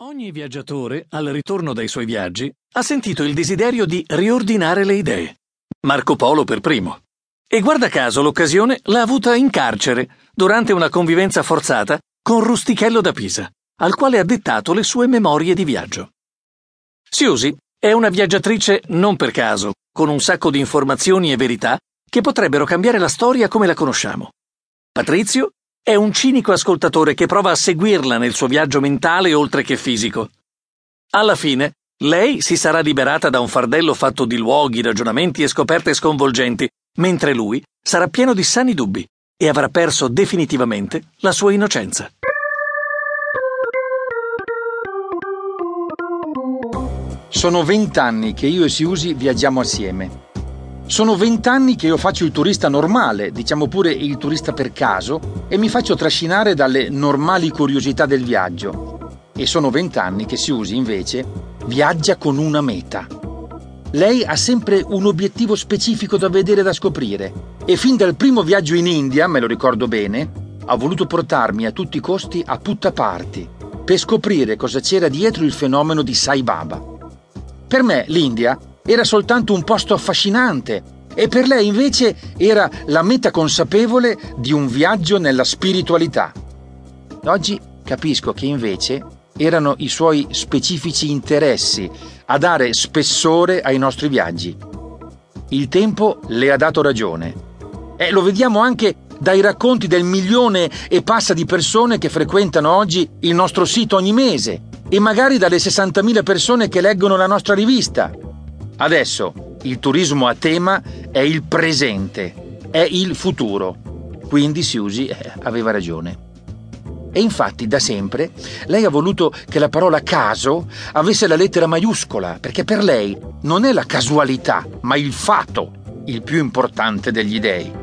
Ogni viaggiatore, al ritorno dai suoi viaggi, ha sentito il desiderio di riordinare le idee. Marco Polo per primo. E guarda caso l'occasione l'ha avuta in carcere, durante una convivenza forzata con Rustichello da Pisa, al quale ha dettato le sue memorie di viaggio. Siusi è una viaggiatrice non per caso, con un sacco di informazioni e verità che potrebbero cambiare la storia come la conosciamo. Patrizio è un cinico ascoltatore che prova a seguirla nel suo viaggio mentale oltre che fisico. Alla fine, lei si sarà liberata da un fardello fatto di luoghi, ragionamenti e scoperte sconvolgenti, mentre lui sarà pieno di sani dubbi e avrà perso definitivamente la sua innocenza. Sono vent'anni che io e Siusi viaggiamo assieme. Sono vent'anni che io faccio il turista normale, diciamo pure il turista per caso, e mi faccio trascinare dalle normali curiosità del viaggio. E sono vent'anni che Siusi, invece, viaggia con una meta. Lei ha sempre un obiettivo specifico da vedere e da scoprire. E fin dal primo viaggio in India, me lo ricordo bene, ha voluto portarmi a tutti i costi a Puttaparthi per scoprire cosa c'era dietro il fenomeno di Sai Baba. Per me l'India era soltanto un posto affascinante e per lei invece era la meta consapevole di un viaggio nella spiritualità. Oggi capisco che invece erano i suoi specifici interessi a dare spessore ai nostri viaggi. Il tempo le ha dato ragione. E lo vediamo anche dai racconti del milione e passa di persone che frequentano oggi il nostro sito ogni mese e magari dalle 60.000 persone che leggono la nostra rivista. Adesso il turismo a tema è il presente, è il futuro. Quindi Siusi eh, aveva ragione. E infatti da sempre lei ha voluto che la parola caso avesse la lettera maiuscola, perché per lei non è la casualità, ma il fato il più importante degli dei.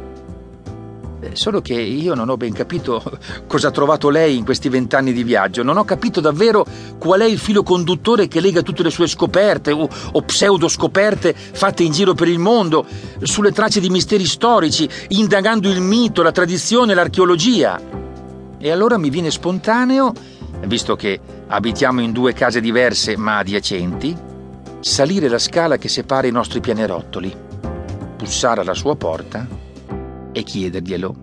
Solo che io non ho ben capito cosa ha trovato lei in questi vent'anni di viaggio. Non ho capito davvero qual è il filo conduttore che lega tutte le sue scoperte o, o pseudo scoperte fatte in giro per il mondo, sulle tracce di misteri storici, indagando il mito, la tradizione, l'archeologia. E allora mi viene spontaneo, visto che abitiamo in due case diverse ma adiacenti, salire la scala che separa i nostri pianerottoli, bussare alla sua porta e chiederglielo.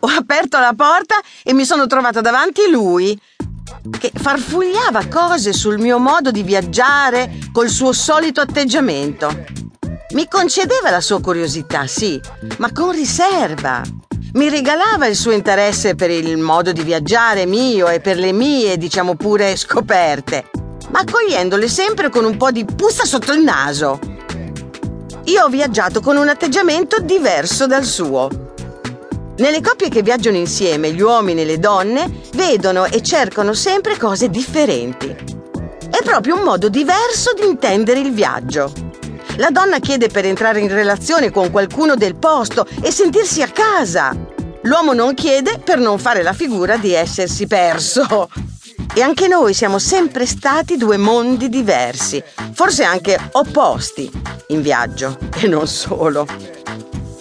Ho aperto la porta e mi sono trovata davanti lui, che farfugliava cose sul mio modo di viaggiare col suo solito atteggiamento. Mi concedeva la sua curiosità, sì, ma con riserva. Mi regalava il suo interesse per il modo di viaggiare mio e per le mie, diciamo pure, scoperte ma accogliendole sempre con un po' di puzza sotto il naso. Io ho viaggiato con un atteggiamento diverso dal suo. Nelle coppie che viaggiano insieme, gli uomini e le donne vedono e cercano sempre cose differenti. È proprio un modo diverso di intendere il viaggio. La donna chiede per entrare in relazione con qualcuno del posto e sentirsi a casa. L'uomo non chiede per non fare la figura di essersi perso. E anche noi siamo sempre stati due mondi diversi, forse anche opposti, in viaggio, e non solo.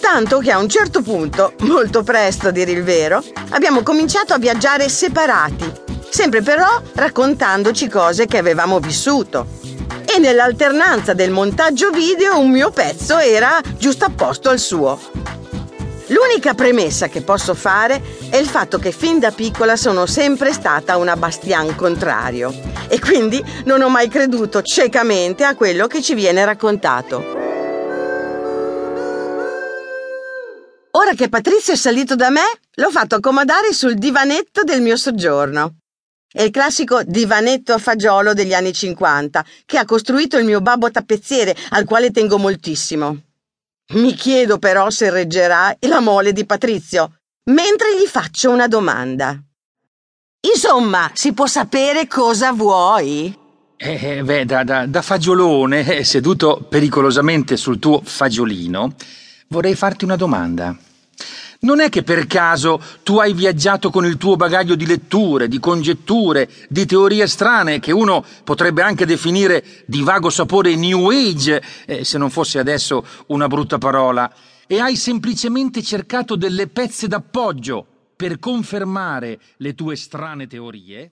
Tanto che a un certo punto, molto presto a dire il vero, abbiamo cominciato a viaggiare separati, sempre però raccontandoci cose che avevamo vissuto. E nell'alternanza del montaggio video un mio pezzo era giusto apposto al suo. L'unica premessa che posso fare è il fatto che fin da piccola sono sempre stata una Bastian contrario e quindi non ho mai creduto ciecamente a quello che ci viene raccontato. Ora che Patrizio è salito da me, l'ho fatto accomodare sul divanetto del mio soggiorno. È il classico divanetto a fagiolo degli anni 50 che ha costruito il mio babbo tappezziere, al quale tengo moltissimo. Mi chiedo però se reggerà la mole di Patrizio, mentre gli faccio una domanda. Insomma, si può sapere cosa vuoi? Eh, eh beh, da, da, da fagiolone, eh, seduto pericolosamente sul tuo fagiolino, vorrei farti una domanda. Non è che per caso tu hai viaggiato con il tuo bagaglio di letture, di congetture, di teorie strane che uno potrebbe anche definire di vago sapore New Age, eh, se non fosse adesso una brutta parola, e hai semplicemente cercato delle pezze d'appoggio per confermare le tue strane teorie,